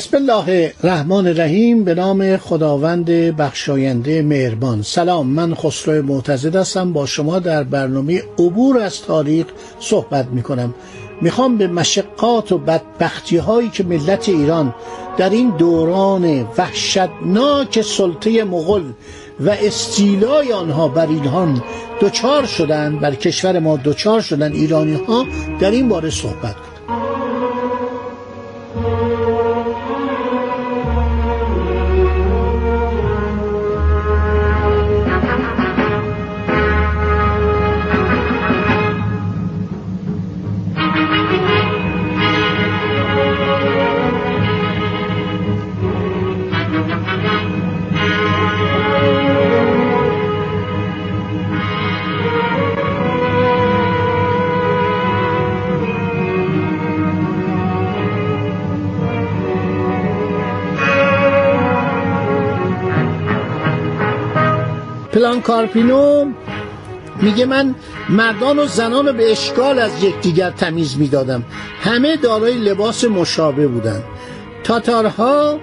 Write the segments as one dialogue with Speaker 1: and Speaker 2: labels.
Speaker 1: بسم الله الرحمن الرحیم به نام خداوند بخشاینده مهربان. سلام من خسرو معتزد هستم. با شما در برنامه عبور از تاریخ صحبت می کنم می‌خوام به مشقات و بدبختی هایی که ملت ایران در این دوران وحشتناک سلطه مغل و استیلای آنها بر اینها دچار شدن بر کشور ما دچار شدن ایرانی ها در این باره صحبت کنم. پلان کارپینو میگه من مردان و زنان رو به اشکال از یکدیگر تمیز می‌دادم. همه دارای لباس مشابه بودند تاتارها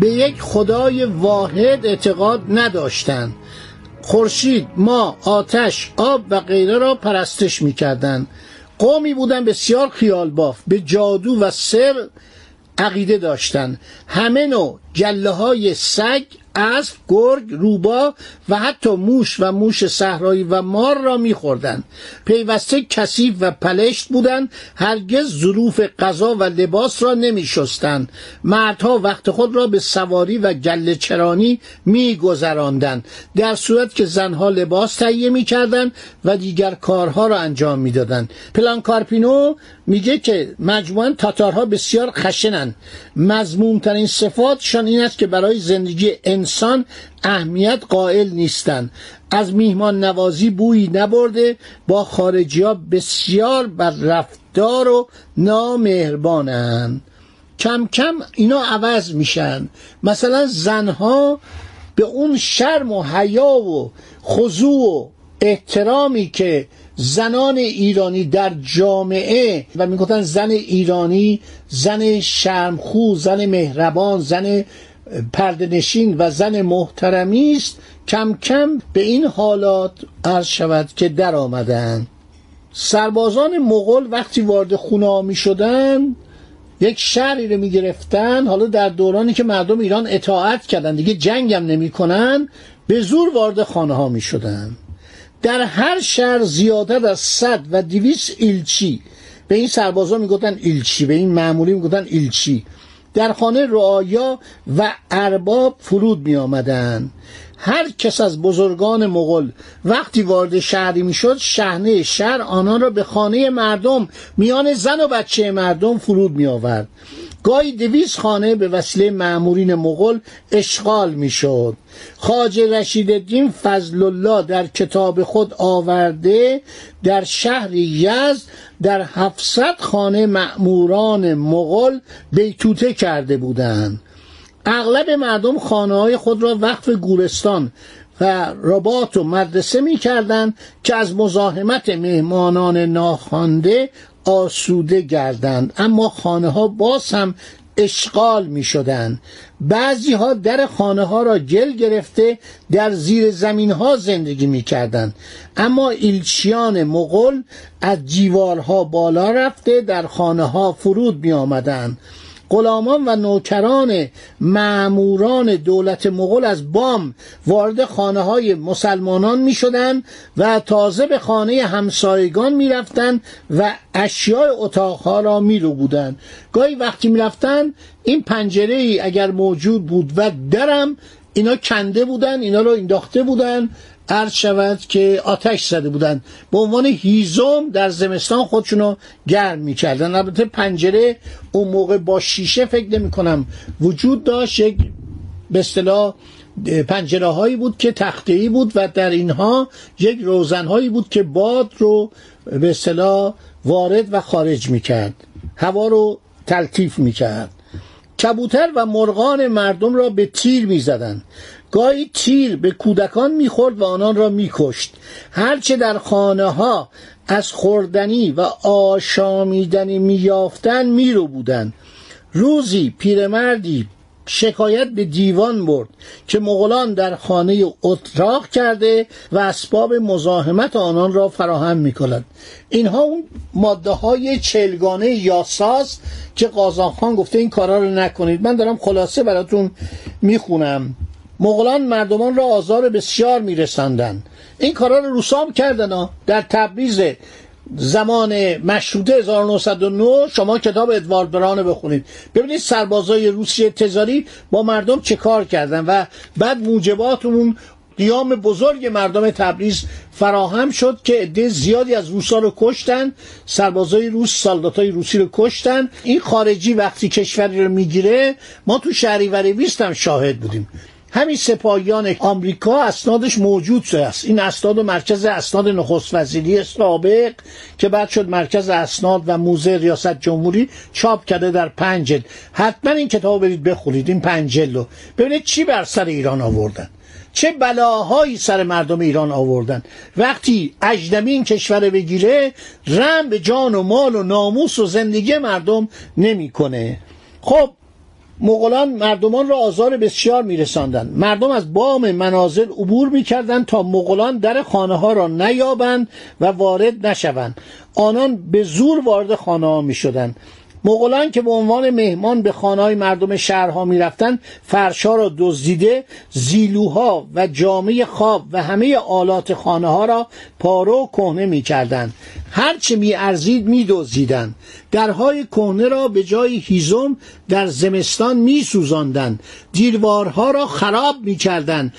Speaker 1: به یک خدای واحد اعتقاد نداشتند خورشید ما آتش آب و غیره را پرستش می‌کردند قومی بودن بسیار خیال باف به جادو و سر عقیده داشتند همه نوع جله های سگ اسب گرگ روبا و حتی موش و موش صحرایی و مار را میخوردند. پیوسته کثیف و پلشت بودند. هرگز ظروف غذا و لباس را نمیشستند. مردها وقت خود را به سواری و گله چرانی میگذراندند. در صورت که زنها لباس تهیه می‌کردند و دیگر کارها را انجام می‌دادند. پلان کارپینو میگه که مجموعا تاتارها بسیار خشنند. مضمومترین صفاتشان این است که برای زندگی انسان اهمیت قائل نیستند. از میهمان نوازی بویی نبرده با خارجی ها بسیار بر رفتار و نامهربانند. کم کم اینا عوض میشن مثلا زنها به اون شرم و حیا و خضوع و احترامی که زنان ایرانی در جامعه و می‌گفتن زن ایرانی زن شرمخو زن مهربان زن پردنشین و زن محترمی است. کم کم به این حالات عرض شود که در آمدن. سربازان مغول وقتی وارد خونه می شدن یک شهری رو می گرفتن حالا در دورانی که مردم ایران اطاعت کردن دیگه جنگ هم نمی کنن به زور وارد خانه ها می شدن در هر شهر زیادت از صد و دویست ایلچی. به این سربازا می‌گفتن ایلچی به این معمولی می‌گفتن ایلچی. در خانه رعایا و ارباب فرود می آمدن. هر کس از بزرگان مغل وقتی وارد شهری می‌شد شهنه شهر آنان را به خانه مردم میان زن و بچه مردم فرود می آورد گاهی دویست خانه به وسیله معمورین مغل اشغال می‌شد. خاج رشید الدین فضل الله در کتاب خود آورده در شهر یزد در هفتصد خانه معموران مغل بیتوته کرده بودند. اغلب مردم خانه های خود را وقف گورستان و رباط و مدرسه می کردن که از مزاحمت مهمانان ناخوانده آسوده گردند اما خانه ها باز هم اشغال می شدن بعضی ها در خانه ها را گل گرفته در زیر زمین ها زندگی می کردن. اما ایلچیان مغل از جیوارها بالا رفته در خانه ها فرود می آمدن. غلامان و نوکران معموران دولت مغول از بام وارد خانه های مسلمانان می شدن و تازه به خانه همسایگان می رفتن و اشیاء اتاقها را می رو بودن گاهی وقتی می رفتن این پنجره ای اگر موجود بود و درم اینا کنده بودن اینا رو انداخته بودن عرض شود که آتش زده بودن. به عنوان هیزم در زمستان خودشونو گرم می‌کردن. البته پنجره اون موقع با شیشه فکر نمی کنم وجود داشت. یک به اصطلاح پنجره هایی بود که تخته ای بود و در اینها یک روزن هایی بود که باد رو به اصطلاح وارد و خارج می‌کرد. هوا رو تلطیف می‌کرد. کبوتر و مرغان مردم را به تیر می‌زدند. گاهی تیر به کودکان می‌خورد و آنان را میکشت. هرچه در خانه ها از خوردنی و آشامیدنی میافتند میرو بودند. روزی پیرمردی شکایت به دیوان برد که مغولان در خانه اتراق کرده و اسباب مزاحمت آنان را فراهم می کند اینها اون ماده های چلگانه یاساس که قازان گفته این کارا رو نکنید. من دارم خلاصه براتون می‌خونم. مغولان مردمان را آزار بسیار میرساندند. این کارا رو روسام کردن در تبریز زمان مشروطه 1909 شما کتاب ادوارد بران بخونید. ببینید سربازای روسیه تزاری با مردم چه کار کردن و بعد موجبات اون قیام بزرگ مردم تبریز فراهم شد که عده زیادی از روسا رو کشتن سربازای روس سالداتای روسی رو کشتن. این خارجی وقتی کشوری رو می‌گیره ما تو شهریور 20 هم شاهد بودیم. همین سپاهیان آمریکا اسنادش موجود است. این اسناد و مرکز اسناد نخست وزیری سابق که بعد شد مرکز اسناد و موزه ریاست جمهوری چاپ کرده در پنج حتما این کتاب برید بخورید این پنج رو. ببینید چی بر سر ایران آوردن. چه بلاهایی سر مردم ایران آوردن. وقتی اجنبی این کشور بگیره رم به جان و مال و ناموس و زندگی مردم نمی‌کنه. خب مغولان مردمان را آزار بسیار میرساندند. مردم از بام منازل عبور می‌کردند تا مغولان در خانه ها را نیابند و وارد نشوند. آنان به زور وارد خانه ها می‌شدند. مغولان که به عنوان مهمان به خانه های مردم شهرها می‌رفتند فرشها را دزدیده زیلوها و جامعه خواب و همه آلات خانه ها را پارو و کهنه می‌کردند. هرچه می ارزید می دوزیدن. درهای کهنه را به جای هیزم در زمستان می سوزاندن. دیروارها را خراب می کردن.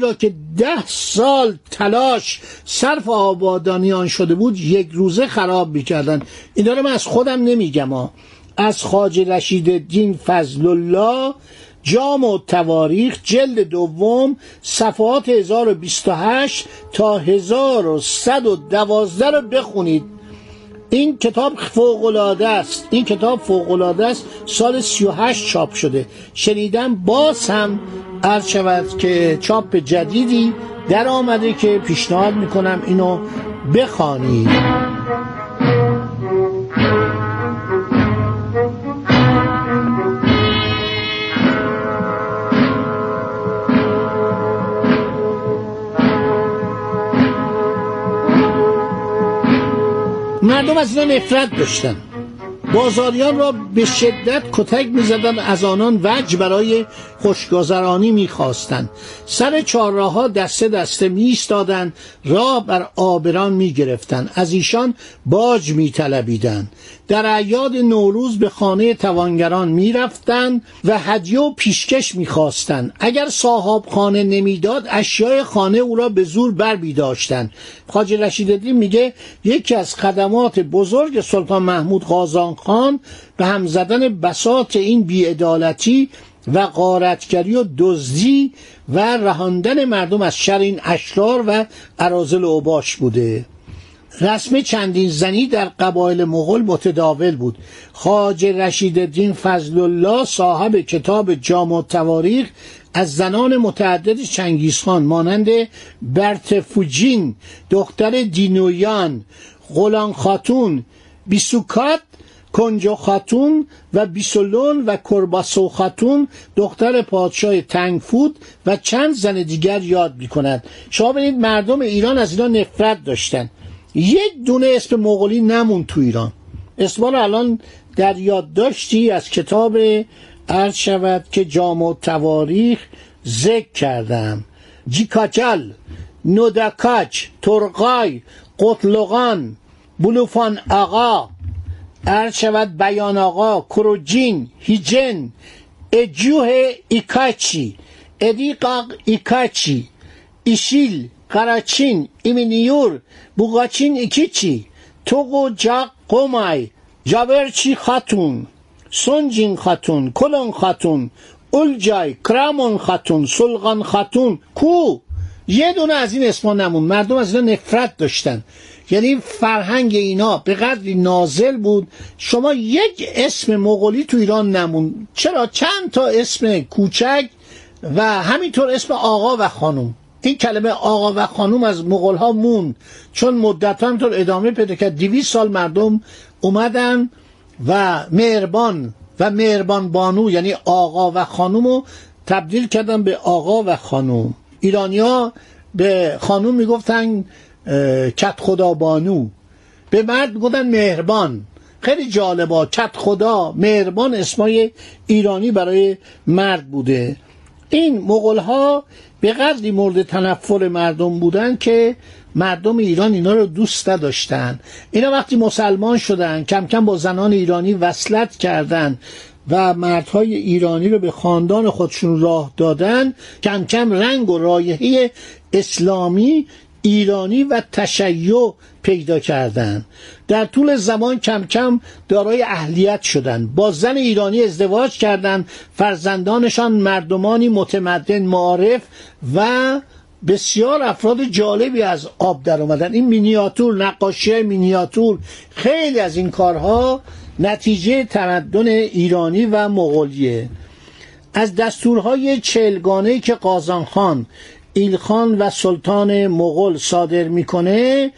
Speaker 1: را که ده سال تلاش صرف آبادانی آن شده بود یک روزه خراب می کردن. این دارم از خودم نمیگم. از خاج رشید دین فضل الله جام و تواریخ جلد دوم صفحات 1028 تا 1112 رو بخونید این کتاب فوقلاده است. این کتاب فوقلاده است. سال 38 چاپ شده. شنیدم باز هم عرض شود که چاپ جدیدی در آمده که پیشنهاد می‌کنم اینو بخوانید. از نفرت داشتن. بازاریان را به شدت کتک می‌زدند از آنان وجه برای خوشگذرانی می‌خواستند. سر چهارراه ها دسته دسته میستادند راه بر آبران می‌گرفتند. از ایشان باج میطلبیدند. در اعیاد نوروز به خانه توانگران می‌رفتند و هدیه و پیشکش می‌خواستند. اگر صاحب خانه نمی‌داد اشیای خانه او را به زور بر داشتند خاج رشیدالدین میگه یکی از خدمات بزرگ سلطان محمود قازان خان به هم زدن بساط این بیعدالتی و غارتگری و دزدی و رهاندن مردم از شر این اشرار و عرازل اوباش بوده. رسم چندین زنی در قبایل مغول متداول بود. خاج رشید الدین فضل الله صاحب کتاب جامع تواریخ از زنان متعدد چنگیزخان مانند برت فوجین دختر دینویان غلان خاتون بیسوکات کنجو خاتون و بیسولون و کرباسو خاتون دختر پادشاه تنگفود و چند زن دیگر یاد می کند شما ببینید مردم ایران از اینا نفرت داشتن. یک دونه اسم مغولی نمون تو ایران. اسما الان در یادداشتی از کتاب عرض شود که جامع تواریخ ذکر کردم. جیکاچل نودکاچ ترقای قطلقان بلوفان آقا عرض شود بیان آقا کروجین هیجن اجوه ایکاچی ادیقاق ایکاچی ایشیل قراچین ایمینیور بوغاچین ایکیچی توگو جاق قومای جابرچی خاتون سونجین خاتون کلون خاتون اولجای کرامون خاتون سلغان خاتون کو؟ یه دونه از این اسما نمون مردم از اینا نفرت داشتن. یعنی فرهنگ اینا به قدری نازل بود. شما یک اسم مغولی تو ایران نمون. چرا؟ چند تا اسم کوچک و همینطور اسم آقا و خانم. این کلمه آقا و خانم از مغول ها مون. چون مدت ها همینطور ادامه پیدا کرد. دیویس سال مردم اومدن و مهربان و مهربان بانو یعنی آقا و خانم رو تبدیل کردن به آقا و خانم. ایرانیا به خانم می‌گفتن کت خدا بانو. به مرد می‌گفتن مهربان. خیلی جالبا کت خدا مهربان اسمای ایرانی برای مرد بوده. این مغول ها به قدری مورد تنفر مردم بودن که مردم ایران اینا رو دوست نداشتن. اینا وقتی مسلمان شدن کم کم با زنان ایرانی وصلت کردن و مردهای ایرانی رو به خاندان خودشون راه دادن کم کم رنگ و رایحه اسلامی ایرانی و تشیع پیدا کردن. در طول زمان کم کم دارای اهلیت شدن. با زن ایرانی ازدواج کردند فرزندانشان مردمانی متمدن معارف و بسیار افراد جالبی از آب در اومدن. این مینیاتور نقاشی مینیاتور خیلی از این کارها نتیجه تمدن ایرانی و مغولیه. از دستورهای چلگانه که قازان خان ایلخان و سلطان مغول صادر می‌کنه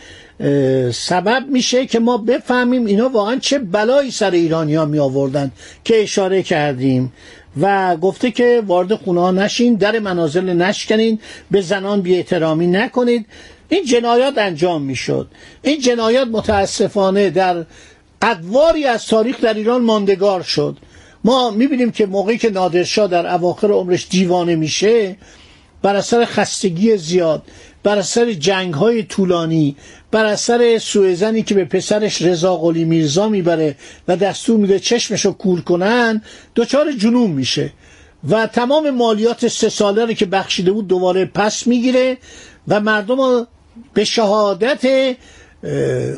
Speaker 1: سبب میشه که ما بفهمیم اینا واقعا چه بلایی سر ایرانی ها می آوردن که اشاره کردیم. و گفته که وارد خونه ها نشین در منازل نشکنین به زنان بی احترامی نکنید. این جنایات انجام می‌شد. این جنایات متاسفانه در ادواری از تاریخ در ایران ماندگار شد. ما می‌بینیم که موقعی که نادرشاه در اواخر عمرش دیوانه میشه بر اثر خستگی زیاد بر اثر جنگ های طولانی بر اثر سوئزنی که به پسرش رضا قلی میرزا می‌بره و دستور میده چشمشو کور کنن دچار جنون میشه و تمام مالیات سه ساله رو که بخشیده بود دوباره پس می‌گیره و مردم به شهادت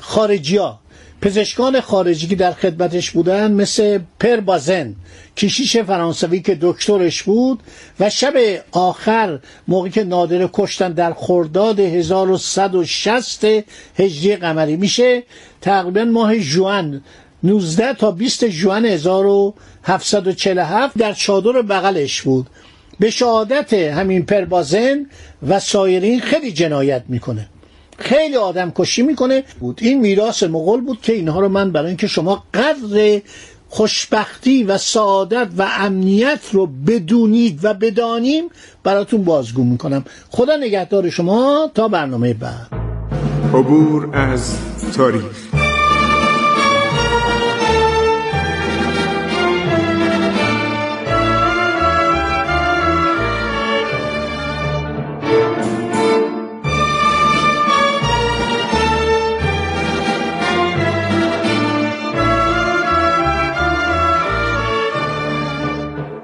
Speaker 1: خارجی ها پزشکان خارجی که در خدمتش بودن مثل پر بازن کشیش فرانسوی که دکترش بود و شب آخر موقعی که نادره کشتن در خرداد 1160 هجری قمری میشه تقریبا ماه جوان 19 تا 20 جوان 1747 در چادر بغلش بود. به شهادت همین پربازن و سایرین خیلی جنایت می‌کنه. خیلی آدم کشی می‌کنه. بود. این میراث مغول بود که اینها رو من برای اینکه شما قدر خوشبختی و سعادت و امنیت رو بدونید و بدانیم براتون بازگو می‌کنم. خدا نگهدار شما. تا برنامه بعد.
Speaker 2: عبور از تاریخ.